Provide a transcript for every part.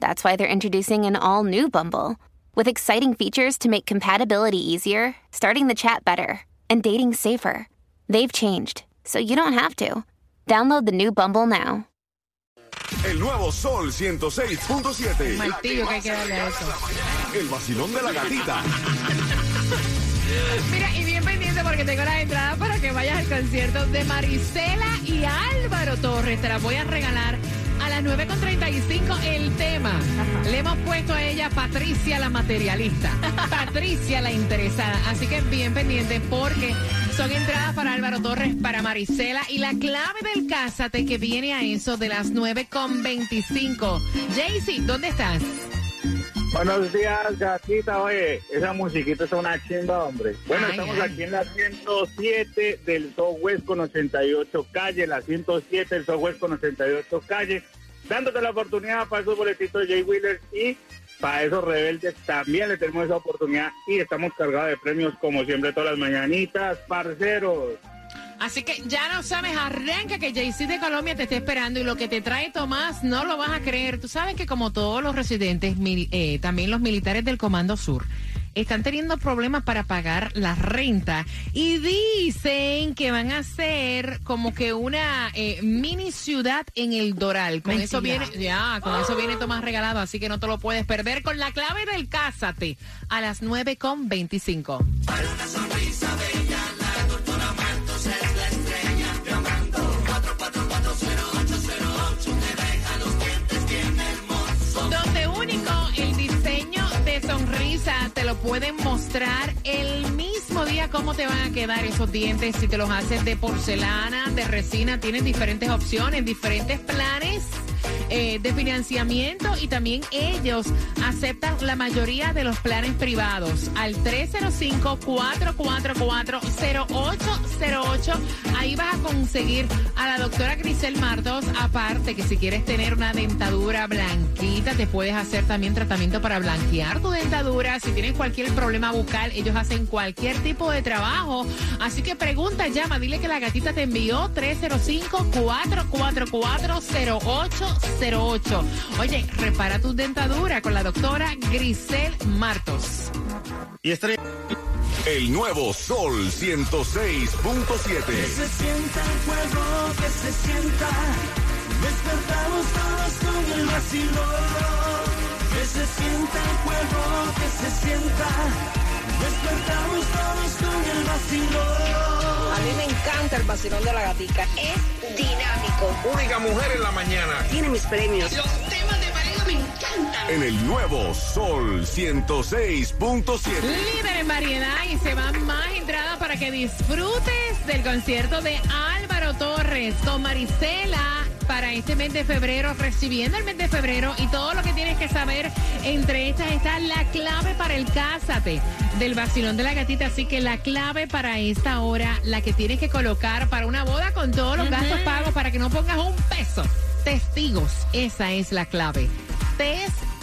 that's why they're introducing an all new Bumble with exciting features to make compatibility easier, starting the chat better, and dating safer. They've changed, so you don't have to. Download the new Bumble now. El nuevo Sol 106.7. Martillo que hay que darle a eso. El vacilón de la gatita. Mira, y bien pendiente porque tengo las entradas para que vayas al concierto de Marisela y Álvaro Torres. Te las voy a regalar a las 9.35 el tema. Le hemos puesto a ella Patricia la materialista, Patricia la interesada. Así que bien pendiente porque son entradas para Álvaro Torres, para Marisela y la clave del Cásate que viene a eso de las 9.25. Jaycee, ¿dónde estás? Buenos días, gatita. Oye, esa musiquita es una chimba, hombre. Bueno, Ay, estamos ay. aquí en la 107 del Southwest con 88 calle, la 107 del Southwest con 88 calle, dándote la oportunidad para esos boletitos de Jay Wheeler y para esos rebeldes también le tenemos esa oportunidad y estamos cargados de premios como siempre todas las mañanitas, parceros. Así que ya no sabes, arranca que Jaycee de Colombia te está esperando y lo que te trae Tomás no lo vas a creer. Tú sabes que como todos los residentes, eh, también los militares del Comando Sur están teniendo problemas para pagar la renta y dicen que van a hacer como que una eh, mini ciudad en el Doral. Con eso viene, ya, con eso viene Tomás regalado, así que no te lo puedes perder con la clave del Cásate a las 9.25. con 25. Pueden mostrar el mismo día cómo te van a quedar esos dientes si te los haces de porcelana, de resina, tienen diferentes opciones, diferentes planes. Eh, de financiamiento y también ellos aceptan la mayoría de los planes privados al 305-444-0808. Ahí vas a conseguir a la doctora Grisel Martos. Aparte que si quieres tener una dentadura blanquita, te puedes hacer también tratamiento para blanquear tu dentadura. Si tienes cualquier problema bucal, ellos hacen cualquier tipo de trabajo. Así que pregunta, llama, dile que la gatita te envió 305-444-0808. Oye, repara tu dentadura con la doctora Grisel Martos. Y estrella. El nuevo Sol 106.7. se sienta el fuego, que se sienta. Despertamos todos con el vacilón. Que se sienta el fuego, que se sienta. Despertamos todos con el vacilón. A mí me encanta el vacilón de la gatica. Es dinámico. Única mujer en la mañana. Tiene mis premios. En el nuevo Sol 106.7. Líder en variedad y se van más entradas para que disfrutes del concierto de Álvaro Torres con Marisela para este mes de febrero, recibiendo el mes de febrero y todo lo que tienes que saber. Entre estas está la clave para el Cásate del vacilón de la gatita. Así que la clave para esta hora, la que tienes que colocar para una boda con todos los gastos pagos para que no pongas un peso. Testigos, esa es la clave. Testigos.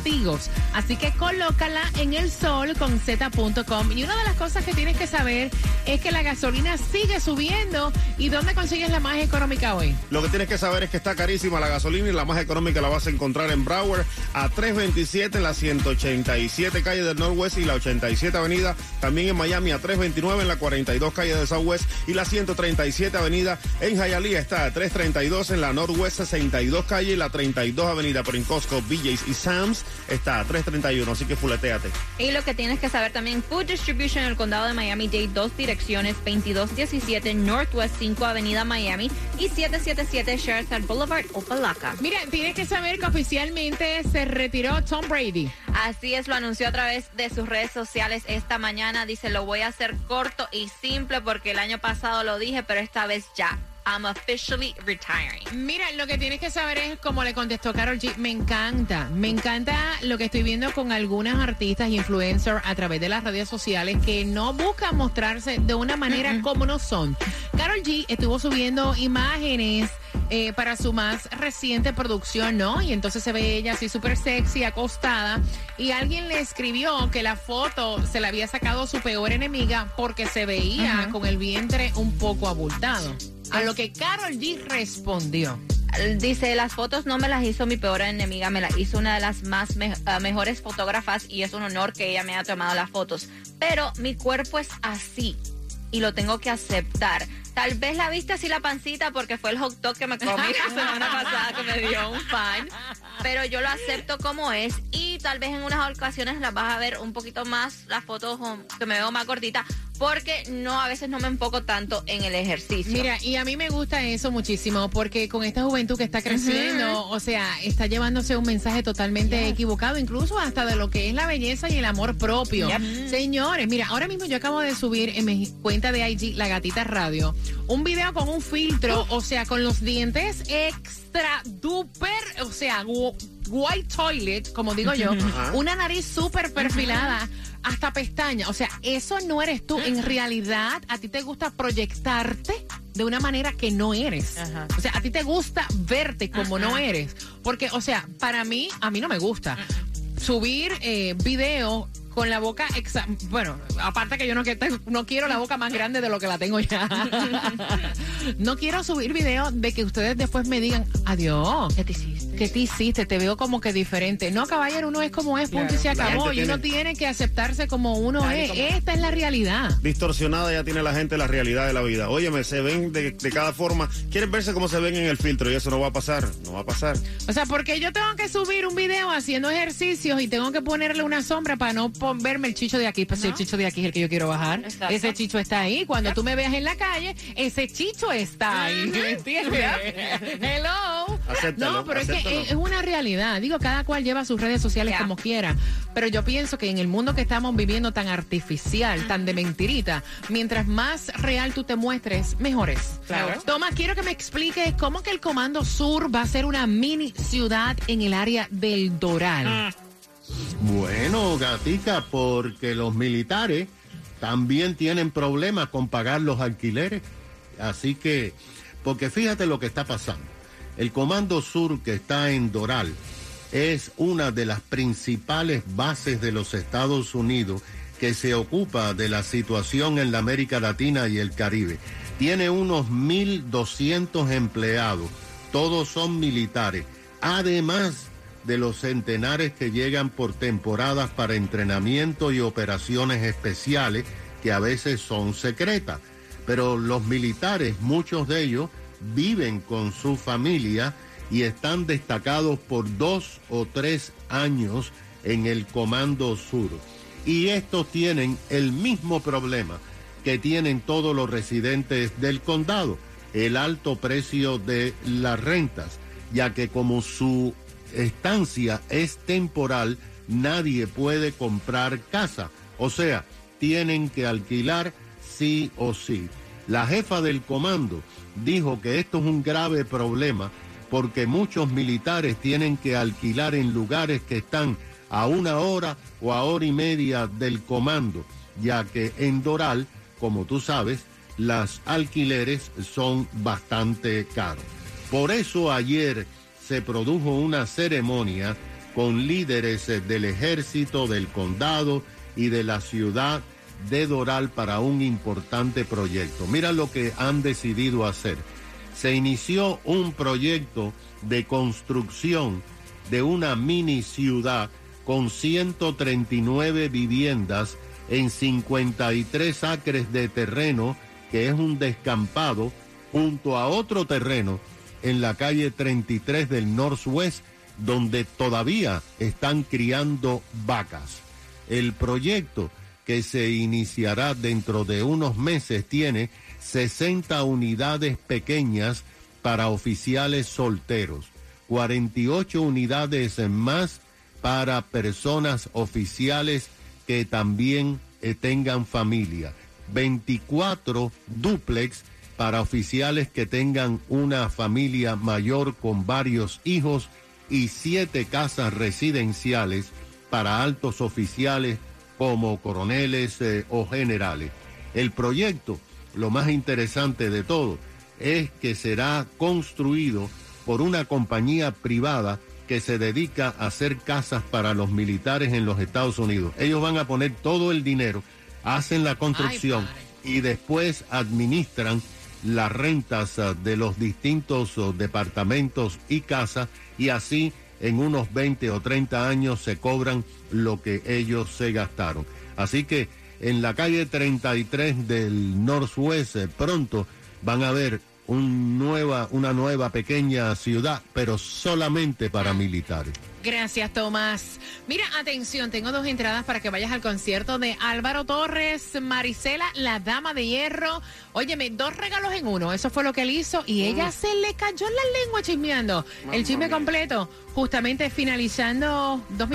Así que colócala en el sol con z.com. Y una de las cosas que tienes que saber es que la gasolina sigue subiendo. ¿Y dónde consigues la más económica hoy? Lo que tienes que saber es que está carísima la gasolina y la más económica la vas a encontrar en Broward a 327 en la 187 calle del Northwest y la 87 avenida. También en Miami a 329 en la 42 calle del Southwest y la 137 avenida en Hialeah está a 332 en la Northwest 62 calle y la 32 avenida. Pero en Costco, BJ's y Sam's está a 331, así que fuleteate. Y lo que tienes que saber también, Food Distribution en el condado de Miami-Dade, dos direcciones, 2217 Northwest 5 Avenida Miami y 777 Sherside Boulevard, Opalaca. Mira, tienes que saber que oficialmente se retiró Tom Brady. Así es, lo anunció a través de sus redes sociales esta mañana. Dice, lo voy a hacer corto y simple porque el año pasado lo dije, pero esta vez ya. I'm officially retiring. Mira, lo que tienes que saber es, como le contestó Carol G, me encanta, me encanta lo que estoy viendo con algunas artistas y influencers a través de las redes sociales que no buscan mostrarse de una manera como no son. Carol G estuvo subiendo imágenes eh, para su más reciente producción, ¿no? Y entonces se ve ella así súper sexy, acostada, y alguien le escribió que la foto se la había sacado su peor enemiga porque se veía con el vientre un poco abultado. A lo que Carol G respondió. Dice, las fotos no me las hizo mi peor enemiga, me las hizo una de las más ah, mejores fotógrafas y es un honor que ella me haya tomado las fotos. Pero mi cuerpo es así y lo tengo que aceptar. Tal vez la viste así la pancita porque fue el hot dog que me comí la semana pasada que me dio un fan. Pero yo lo acepto como es y tal vez en unas ocasiones las vas a ver un poquito más, las fotos que me veo más gordita, porque no, a veces no me enfoco tanto en el ejercicio. Mira, y a mí me gusta eso muchísimo porque con esta juventud que está creciendo, o sea, está llevándose un mensaje totalmente equivocado, incluso hasta de lo que es la belleza y el amor propio. Señores, mira, ahora mismo yo acabo de subir en mi cuenta de IG, La Gatita Radio, un video con un filtro, o sea, con los dientes extra duper, o sea, gu- white toilet, como digo yo, una nariz súper perfilada. Hasta pestaña, o sea, eso no eres tú. En realidad, a ti te gusta proyectarte de una manera que no eres. O sea, a ti te gusta verte como no eres. Porque, o sea, para mí, a mí no me gusta subir eh, video con la boca, exa- bueno, aparte que yo no, que no quiero la boca más grande de lo que la tengo ya. no quiero subir video de que ustedes después me digan, adiós. ¿Qué te hiciste? ¿Qué te hiciste? Te veo como que diferente. No, caballero, uno es como es, punto y se acabó. Y uno tiene- tiene que aceptarse como uno es. Esta es la realidad. Distorsionada ya tiene la gente la realidad de la vida. Óyeme, se ven de, de cada forma. Quieren verse como se ven en el filtro y eso no va a pasar. No va a pasar. O sea, porque yo tengo que subir un video haciendo ejercicios y tengo que ponerle una sombra para no verme el chicho de aquí. Pues el chicho de aquí es el que yo quiero bajar. Exacto. Ese chicho está ahí. Cuando tú me veas en la calle, ese chicho está ahí. ¿Me entiendes? Hello. Acéptalo, no, pero es que. Es, es una realidad. Digo, cada cual lleva sus redes sociales como quiera. Pero yo pienso que en el mundo que estamos viviendo tan artificial, tan de mentirita, mientras más real tú te muestres, mejores. Claro. Tomás, quiero que me expliques cómo que el Comando Sur va a ser una mini ciudad en el área del Doral. Bueno, gatica, porque los militares también tienen problemas con pagar los alquileres. Así que, porque fíjate lo que está pasando. El Comando Sur que está en Doral es una de las principales bases de los Estados Unidos que se ocupa de la situación en la América Latina y el Caribe. Tiene unos 1.200 empleados, todos son militares, además de los centenares que llegan por temporadas para entrenamiento y operaciones especiales que a veces son secretas. Pero los militares, muchos de ellos, viven con su familia y están destacados por dos o tres años en el Comando Sur. Y estos tienen el mismo problema que tienen todos los residentes del condado, el alto precio de las rentas, ya que como su estancia es temporal, nadie puede comprar casa. O sea, tienen que alquilar sí o sí. La jefa del comando dijo que esto es un grave problema porque muchos militares tienen que alquilar en lugares que están a una hora o a hora y media del comando, ya que en Doral, como tú sabes, las alquileres son bastante caros. Por eso ayer se produjo una ceremonia con líderes del ejército, del condado y de la ciudad de Doral para un importante proyecto. Mira lo que han decidido hacer. Se inició un proyecto de construcción de una mini ciudad con 139 viviendas en 53 acres de terreno, que es un descampado, junto a otro terreno en la calle 33 del Northwest, donde todavía están criando vacas. El proyecto que se iniciará dentro de unos meses tiene 60 unidades pequeñas para oficiales solteros, 48 unidades más para personas oficiales que también eh, tengan familia, 24 duplex para oficiales que tengan una familia mayor con varios hijos y siete casas residenciales para altos oficiales como coroneles eh, o generales. El proyecto, lo más interesante de todo, es que será construido por una compañía privada que se dedica a hacer casas para los militares en los Estados Unidos. Ellos van a poner todo el dinero, hacen la construcción y después administran las rentas ah, de los distintos oh, departamentos y casas y así en unos 20 o 30 años se cobran lo que ellos se gastaron. Así que en la calle 33 del Northwest eh, pronto van a ver un nueva, una nueva pequeña ciudad, pero solamente para militares. Gracias, Tomás. Mira, atención, tengo dos entradas para que vayas al concierto de Álvaro Torres, Marisela, la dama de hierro. Óyeme, dos regalos en uno. Eso fue lo que él hizo y ella se le cayó en la lengua chismeando. El chisme completo, justamente finalizando dos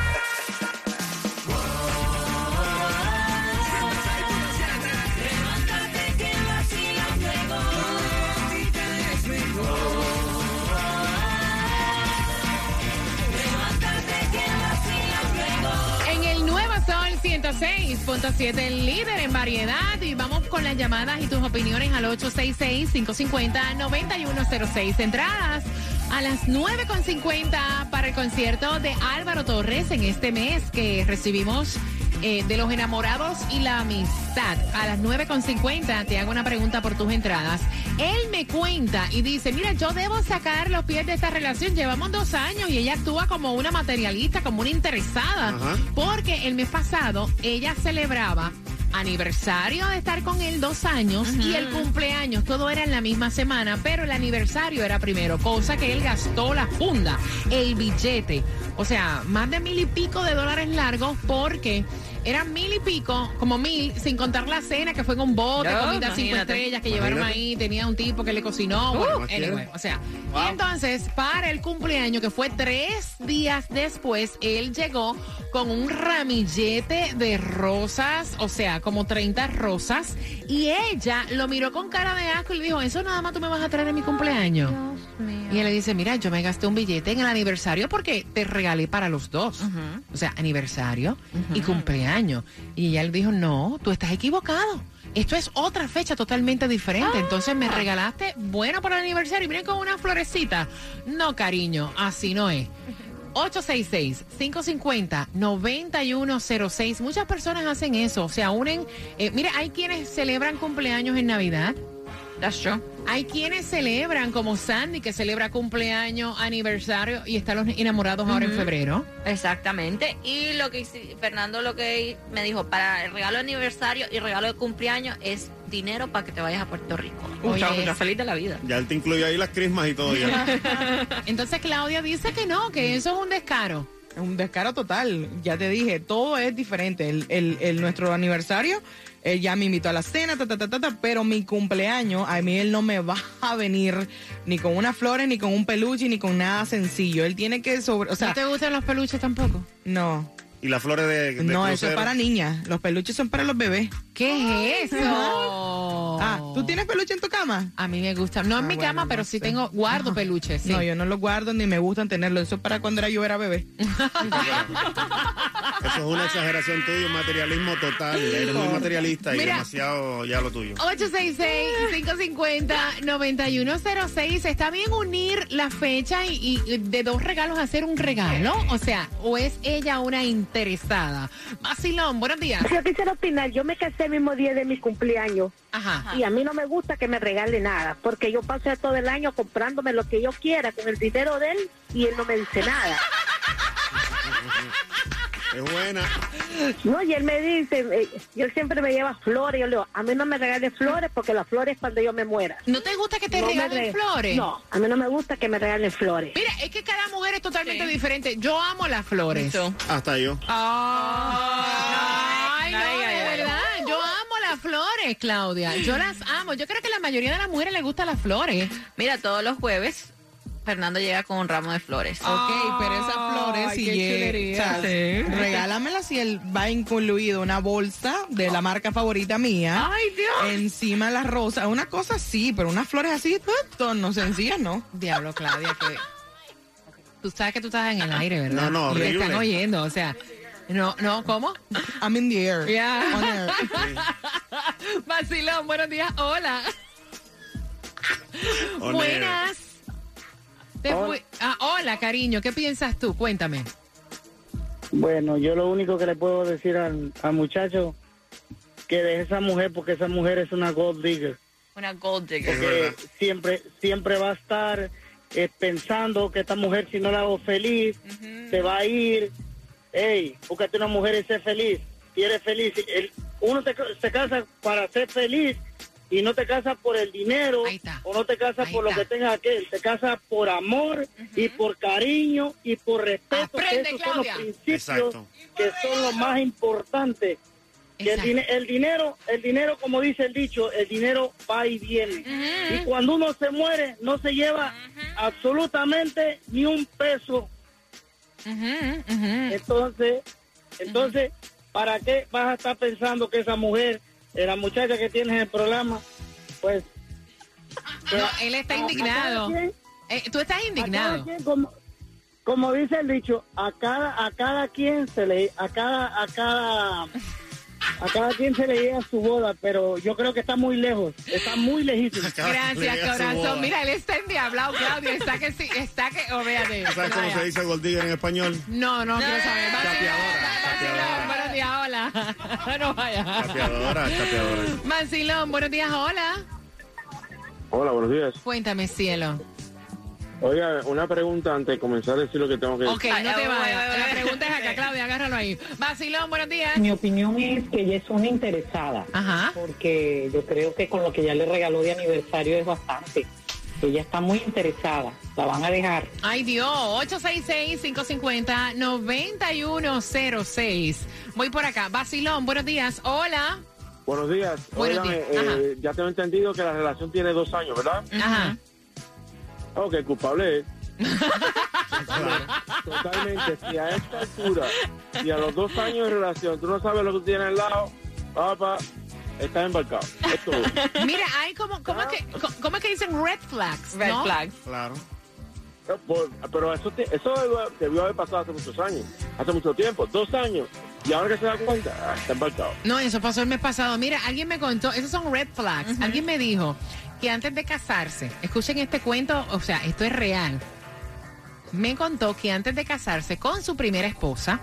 6.7, el líder en variedad. Y vamos con las llamadas y tus opiniones al 866-550-9106. Entradas a las 9.50 para el concierto de Álvaro Torres en este mes que recibimos eh, de los enamorados y la amistad. A las 9.50 te hago una pregunta por tus entradas. Él me cuenta y dice, mira, yo debo sacar los pies de esta relación. Llevamos dos años y ella actúa como una materialista, como una interesada. Ajá. Porque el mes pasado ella celebraba aniversario de estar con él dos años y el cumpleaños, todo era en la misma semana, pero el aniversario era primero, cosa que él gastó la funda, el billete, o sea, más de mil y pico de dólares largos porque eran mil y pico, como mil, sin contar la cena que fue en un bote, No, comida cinco estrellas que llevaron ahí, tenía un tipo que le cocinó, o sea, y entonces para el cumpleaños que fue tres días después, él llegó con un ramillete de rosas, o sea, como 30 rosas, y ella lo miró con cara de asco y le dijo, eso nada más tú me vas a traer en mi cumpleaños. Y ella le dice, mira, yo me gasté un billete en el aniversario porque te regalé para los dos. O sea, aniversario y cumpleaños. Y ella le dijo, no, tú estás equivocado. Esto es otra fecha totalmente diferente. Entonces me regalaste bueno para el aniversario y miren con una florecita. No, cariño, así no es. 866-550-9106. Muchas personas hacen eso. O sea, unen. eh, mira, hay quienes celebran cumpleaños en Navidad. That's true. Hay quienes celebran, como Sandy, que celebra cumpleaños, aniversario y están los enamorados ahora en febrero. Exactamente. Y lo que Fernando lo que me dijo, para el regalo de aniversario y regalo de cumpleaños es dinero para que te vayas a Puerto Rico. Oye, yo feliz de la vida. Ya él te incluye ahí las crismas y todo ya. Entonces Claudia dice que no, que eso es un descaro. Es un descaro total. Ya te dije, todo es diferente. El, el- el- nuestro aniversario, él ya me invitó a la cena, ta, ta, ta, ta, ta, pero mi cumpleaños, a mí él no me va a venir ni con unas flores, ni con un peluche, ni con nada sencillo. Él tiene que sobre, o sea, ¿No te gustan los peluches tampoco? no, Y las flores de, de no, eso es para niñas. Los peluches son para los bebés. ¿Qué es eso? Ah, ¿tú tienes peluche en tu cama? A mí me gusta. No en Ah, mi bueno, cama, no pero sí sé. tengo, guardo peluches. sí. No, yo no los guardo ni me gustan tenerlos. Eso es para cuando era yo era bebé. Eso es una exageración tuya, un materialismo total. Eres muy materialista y Mira. demasiado ya lo tuyo. 866-550-9106. ¿Está bien unir la fecha y, y de dos regalos hacer un regalo? O sea, ¿o es ella una interesada? Vacilón, buenos días. Yo quisiera opinar, yo me casé el mismo día de mi cumpleaños Ajá. y a mí no me gusta que me regale nada, porque yo paso todo el año comprándome lo que yo quiera con el dinero de él y él no me dice nada. Es buena. No, y él me dice, eh, y él siempre me lleva flores, yo le digo, a mí no me regales flores porque las flores es cuando yo me muera. ¿No te gusta que te No me regalen re- flores? No, a mí no me gusta que me regalen flores. Mira, es que cada mujer es totalmente diferente. Yo amo las flores. Hasta yo. Ay, no, Ay, ay, de ay. verdad. Yo amo las flores, Claudia. Yo las amo. Yo creo que a la mayoría de las mujeres les gustan las flores. Mira, todos los jueves Fernando llega con un ramo de flores. Ok, pero esas flores, si llega- chulería. o sea, Sí. regálamelas si él va incluido una bolsa de la marca favorita mía. Ay, Dios. Encima las rosas. Una cosa sí, pero unas flores así, no sencillas, ¿no? Diablo, Claudia, que... Tú sabes que tú estás en el aire, ¿verdad? No, no, Y horrible. están oyendo, o sea... No, no, ¿cómo? I'm in the air. Ya. On air. Vacilón, buenos días, hola. On Buenas. Te Hola. fui- ah, hola, cariño, ¿qué piensas tú? Cuéntame. Bueno, yo lo único que le puedo decir al, al muchacho que deje esa mujer porque esa mujer es una gold digger. Una gold digger. Es que verdad. siempre siempre va a estar eh, pensando que esta mujer si no la hago feliz se va a ir hey búscate una mujer y sé feliz si eres feliz el- uno te, se casa para ser feliz y no te casas por el dinero o no te casas por lo que tenga aquel te casas por amor y por cariño y por respeto Aprende, que esos Claudia. son los principios Exacto. que son los más importantes que el, dine- el dinero, el dinero, como dice el dicho, el dinero va y viene. Y cuando uno se muere, no se lleva absolutamente ni un peso. Entonces, entonces, ¿para qué vas a estar pensando que esa mujer, eh, la muchacha que tienes en el programa, pues... No, él está indignado. quien- Eh, tú estás indignado. quien, como, como dice el dicho, a cada, a cada quien se le, a cada, a cada, a cada quien se le llega su boda, pero yo creo que está muy lejos, está muy lejísimo. Gracias, corazón. Mira, él está endiablado, Claudia. Está que sí, está que. Oh, véate. ¿Sabes cómo se dice gold digger en español? No, no, quiero saber. Chapeadora, chapeadora. Buenos días, hola. No vaya. Chapeadora, chapeadora. Mancilón, buenos días, hola. Hola, buenos días. Cuéntame, cielo. Oiga, una pregunta antes de comenzar a decir lo que tengo que Ok, decir. no te Ay, vayas. ay, ay, La ay. pregunta es acá, Claudia, agárralo ahí. Vacilón, buenos días. Mi opinión es que ella es una interesada, Ajá. porque yo creo que con lo que ya le regaló de aniversario es bastante. Ella está muy interesada, la van a dejar. Ay, Dios. 866-550-9106. Voy por acá. Vacilón, buenos días. Hola. Buenos días. Buenos días. Eh, ya tengo entendido que la relación tiene dos años, ¿verdad? Ajá. Ok, culpable es. Totalmente. Si a esta altura y a los dos años de relación tú no sabes lo que tú tienes al lado, papá, estás embarcado. Es todo. Mira, hay como, ¿cómo, es que, co- cómo es que dicen red flags? Red ¿no? flags. Claro. Pero, por- pero eso, te- eso debió- debió haber pasado hace muchos años, hace mucho tiempo, dos años. Y ahora que se da cuenta, ah, está embarcado. No, eso pasó el mes pasado. Mira, alguien me contó, esos son red flags. Alguien me dijo que antes de casarse, escuchen este cuento, o sea, esto es real. Me contó que antes de casarse con su primera esposa,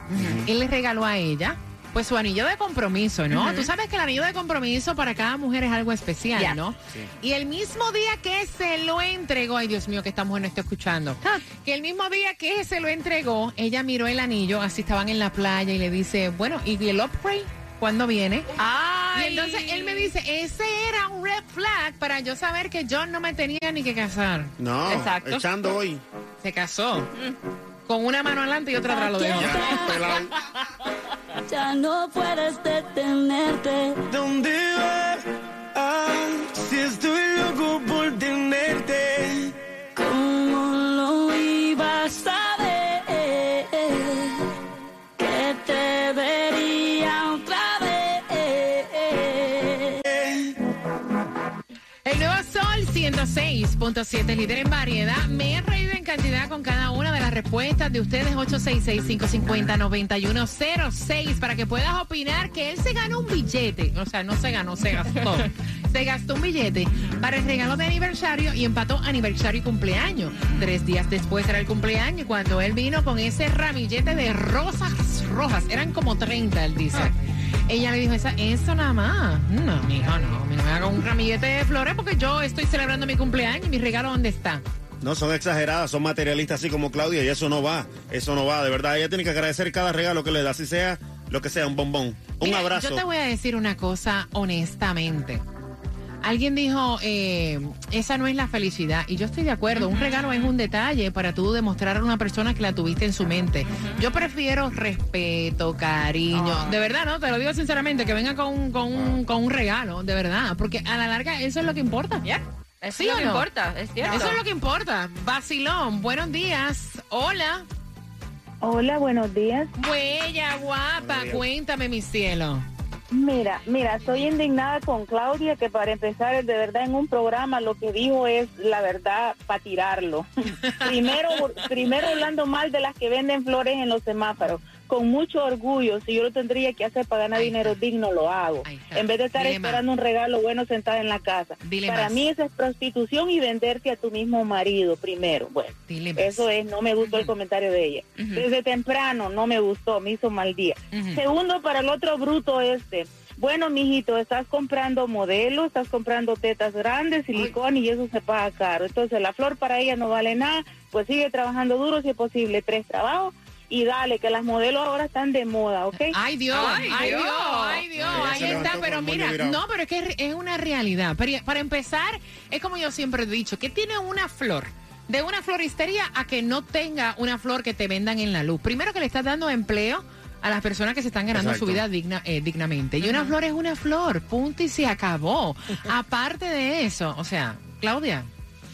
él le regaló a ella pues su anillo de compromiso, ¿no? Tú sabes que el anillo de compromiso para cada mujer es algo especial. ¿no? Y el mismo día que se lo entregó, ay Dios mío, que esta mujer no está escuchando, que el mismo día que se lo entregó, ella miró el anillo, así estaban en la playa y le dice, bueno, ¿y el upgrade? ¿Cuándo viene? Ay. Y entonces él me dice, ese era un red flag para yo saber que yo no me tenía ni que casar. No, Exacto. echando hoy. Se casó. Con una mano adelante y otra atrás lo dejó. Ya, pelado. Ya no puedes detenerte. ¿Dónde vas? Ah, si estoy loco por 106.7, líder en variedad. Me he reído en cantidad con cada una de las respuestas de ustedes. 866-550-9106 para que puedas opinar que él se ganó un billete. O sea, no se ganó, se gastó. se gastó un billete para el regalo de aniversario y empató aniversario y cumpleaños. Tres días después era el cumpleaños cuando él vino con ese ramillete de rosas rojas, eran como 30, él dice. Ella le dijo, "Esa- eso nada más. No, mijo, no. No me haga un ramillete de flores porque yo estoy celebrando mi cumpleaños y mi regalo, ¿dónde está? No, son exageradas, son materialistas así como Claudia y eso no va, eso no va, de verdad. Ella tiene que agradecer cada regalo que le da, si sea lo que sea, un bombón, un Mira, abrazo. Yo te voy a decir una cosa honestamente. Alguien dijo, eh, esa no es la felicidad. Y yo estoy de acuerdo. Un regalo es un detalle para tú demostrar a una persona que la tuviste en su mente. Yo prefiero respeto, cariño. De verdad, ¿no? Te lo digo sinceramente, que venga con, un- con, un- con un regalo, de verdad. Porque a la larga eso es lo que importa. Eso ¿Sí es lo que no? importa, es cierto. Eso es lo que importa. Vacilón, buenos días. Hola. Hola, buenos días. Bella, guapa, cuéntame, mi cielo. Mira, mira, estoy indignada con Claudia que para empezar de verdad en un programa lo que dijo es la verdad para tirarlo. primero, primero hablando mal de las que venden flores en los semáforos. Con mucho orgullo, si yo lo tendría que hacer para ganar dinero digno, lo hago. En vez de estar Dile más. esperando un regalo bueno sentada en la casa. Dile para más. mí eso es prostitución y venderte a tu mismo marido primero. Bueno, eso es, no me gustó el comentario de ella. Desde temprano no me gustó, me hizo mal día. Segundo, para el otro bruto este. Bueno, mijito, estás comprando modelo, estás comprando tetas grandes, silicón y eso se paga caro. Entonces, la flor para ella no vale nada, pues sigue trabajando duro si es posible, tres trabajos y dale, que las modelos ahora están de moda, ¿ok? Ay Dios, ay, Dios, ay Dios, ahí está, pero mira, no, pero es que es- una realidad. Pero para empezar, es como yo siempre he dicho, que tiene una flor, de una floristería a que no tenga una flor que te vendan en la luz. Primero que le estás dando empleo a las personas que se están ganando Exacto. su vida digna, eh, dignamente. Y una flor es una flor, punto y se acabó. Aparte de eso, o sea, Claudia,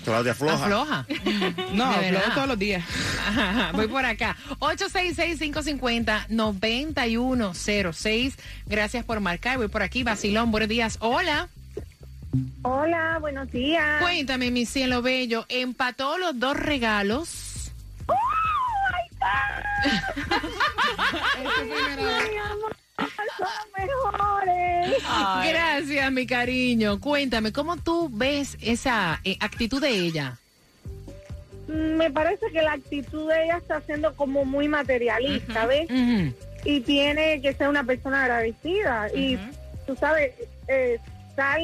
Claudia floja. afloja. No, verdad. todos los días. Ajá, Voy por acá. 866-550-9106. Gracias por marcar. Voy por aquí. Basilón, buenos días. Hola. Hola, buenos días. Cuéntame, mi cielo bello. ¿Empató los dos regalos? mejores. Gracias, mi cariño. Cuéntame, ¿cómo tú ves esa eh, actitud de ella? Me parece que la actitud de ella está siendo como muy materialista, ¿ves? Y tiene que ser una persona agradecida. Y tú sabes, eh, estar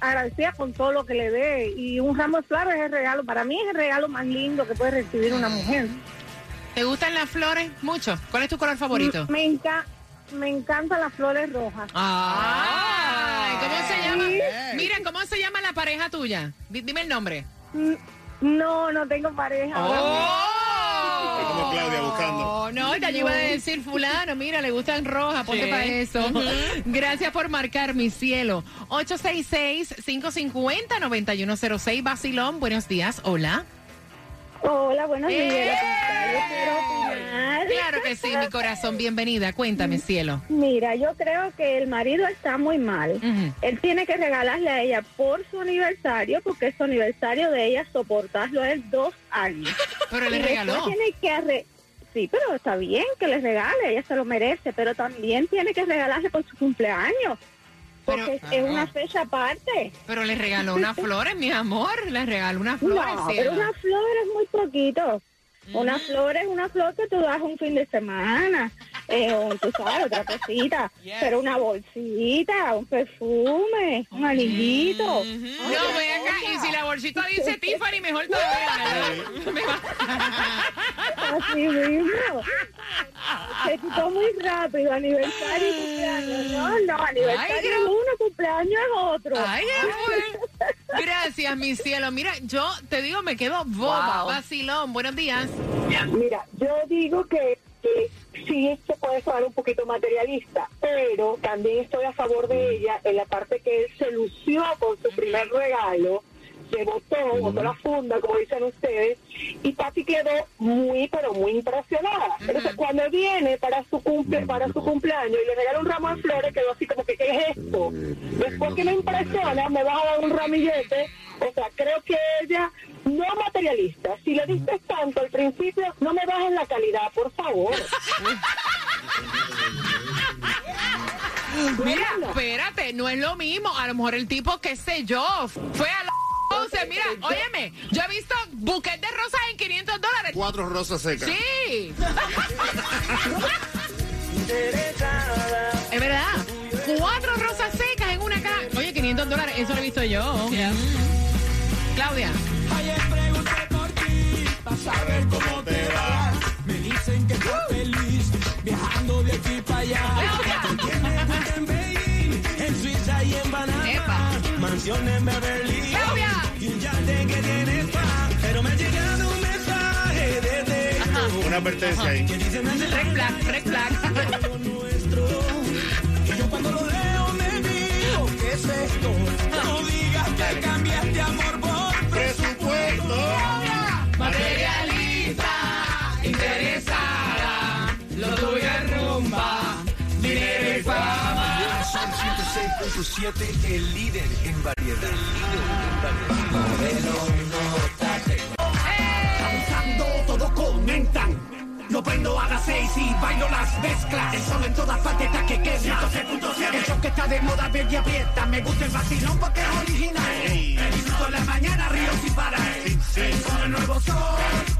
agradecida con todo lo que le dé. Y un ramo de flores es el regalo. Para mí es el regalo más lindo que puede recibir una mujer. ¿Te gustan las flores? Mucho. ¿Cuál es tu color favorito? Me, enca- me encantan las flores rojas. Ay, ¿cómo se llama? Mira, ¿cómo se llama la pareja tuya? Di- dime el nombre. No, no tengo pareja. Oh. Es como Claudia buscando. Oh, no, ya yo iba a decir fulano, mira, le gustan rojas, ponte Sí. para eso. Gracias por marcar, mi cielo. 866-550-9106, Basilón, buenos días, hola. Hola, buenos ¡Eh! días. Yo quiero Claro que sí, mi corazón, bienvenida, cuéntame, cielo. Mira, yo creo que el marido está muy mal. Él tiene que regalarle a ella por su aniversario, porque es su aniversario de ella, soportarlo él dos años. Pero le regaló. Tiene que arre- Sí, pero está bien que le regale, ella se lo merece, pero también tiene que regalarle por su cumpleaños, porque es- es una fecha aparte. Pero le regaló unas flores, mi amor, le regaló unas flores, No, pero una flor es muy poquito. Una flor es una flor que tú das un fin de semana, eh, tú sabes, otra cosita, pero una bolsita, un perfume, un anillito. No, ven acá, y si la bolsita dice Tiffany, mejor todavía. Así mismo. Se quitó muy rápido, aniversario y cumpleaños. No, no, aniversario Ay, es uno, cumpleaños es otro. Ay, fue. Gracias, mi cielo. Mira, yo te digo, me quedo boba. Wow. Vacilón, buenos días. Mira, yo digo que sí se puede sonar un poquito materialista, pero también estoy a favor de ella en la parte que él se lució con su primer regalo, se botó, botó la funda, como dicen ustedes, y Pati quedó muy, pero muy impresionada. Entonces, cuando viene para su cumple, para su cumpleaños y le regala un ramo de flores, quedó así como que, ¿qué es esto? Después que me impresiona, me vas a dar un ramillete. O sea, creo que ella no materialista. Si le diste tanto al principio, no me bajes la calidad, por favor. Mira, espérate, no es lo mismo. A lo mejor el tipo, qué sé yo, fue a la 11. Mira, óyeme, yo he visto buquet de rosas en 500 dólares. Cuatro rosas secas. Sí. Es verdad. Cuatro rosas secas en una caja. Oye, 500 dólares, eso lo he visto yo. Claudia. Ayer pregunté por ti, para saber cómo te va. Me dicen que estás feliz, viajando de aquí para allá. En Suiza y en Panamá. Mansión en Beverly. Pero me ha llegado un mensaje desde Una advertencia ahí. Red flag, red flag. No digas que cambiaste amor por presupuesto. Materialista, interesada, lo tuyo. 106.7, el líder en variedad. El líder en variedad. Causando, todos comentan. Lo prendo a las seis y bailo las mezclas. El sol en todas partes está que quema. 106.7. El show que está de moda, bella aprieta. Me gusta el vacilón porque es original. El minuto de la mañana, río sin parar. El sol, el nuevo sol,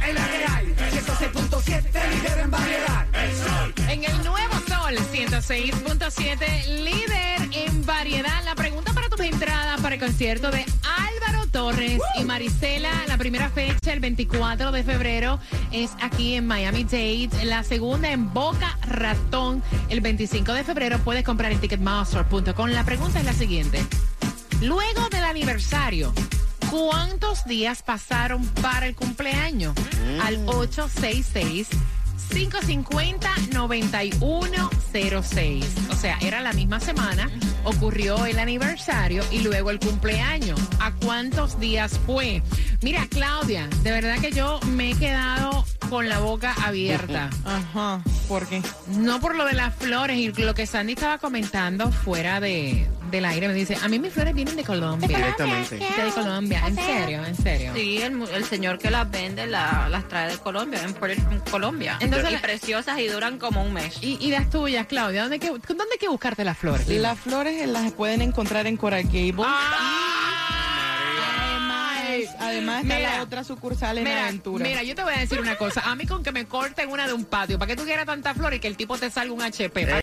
Ey. el real. 106.7, líder en variedad. El sol. En el nuevo sol, 106.7, líder en variedad. La pregunta para tus entradas para el concierto de Álvaro Torres y Marisela. La primera fecha, el 24 de febrero, es aquí en Miami Dade. La segunda en Boca Ratón, el 25 de febrero. Puedes comprar en ticketmaster.com. La pregunta es la siguiente. Luego del aniversario, ¿cuántos días pasaron para el cumpleaños? Al 866 550-9106. O sea, era la misma semana, ocurrió el aniversario y luego el cumpleaños. ¿A cuántos días fue? Mira, Claudia, de verdad que yo me he quedado con la boca abierta. Ajá, ¿por qué? No por lo de las flores y lo que Sandy estaba comentando fuera de, del aire. Me dice, a mí mis flores vienen de Colombia. Directamente. De Colombia, en serio, en serio. Sí, el, mu- el señor que las vende la- las trae de Colombia, en, Colombia. Entonces y la- preciosas y duran como un mes. Y, y las tuyas, Claudia, ¿dónde hay que, ¿dónde hay que buscarte las flores? Las flores las pueden encontrar en Coral Gables. Además, además está Mira, la otra sucursal en Mira, Aventura. mira, yo te voy a decir una cosa. A mí con que me corten una de un patio, ¿para qué tú quieras tanta flor y que el tipo te salga un HP?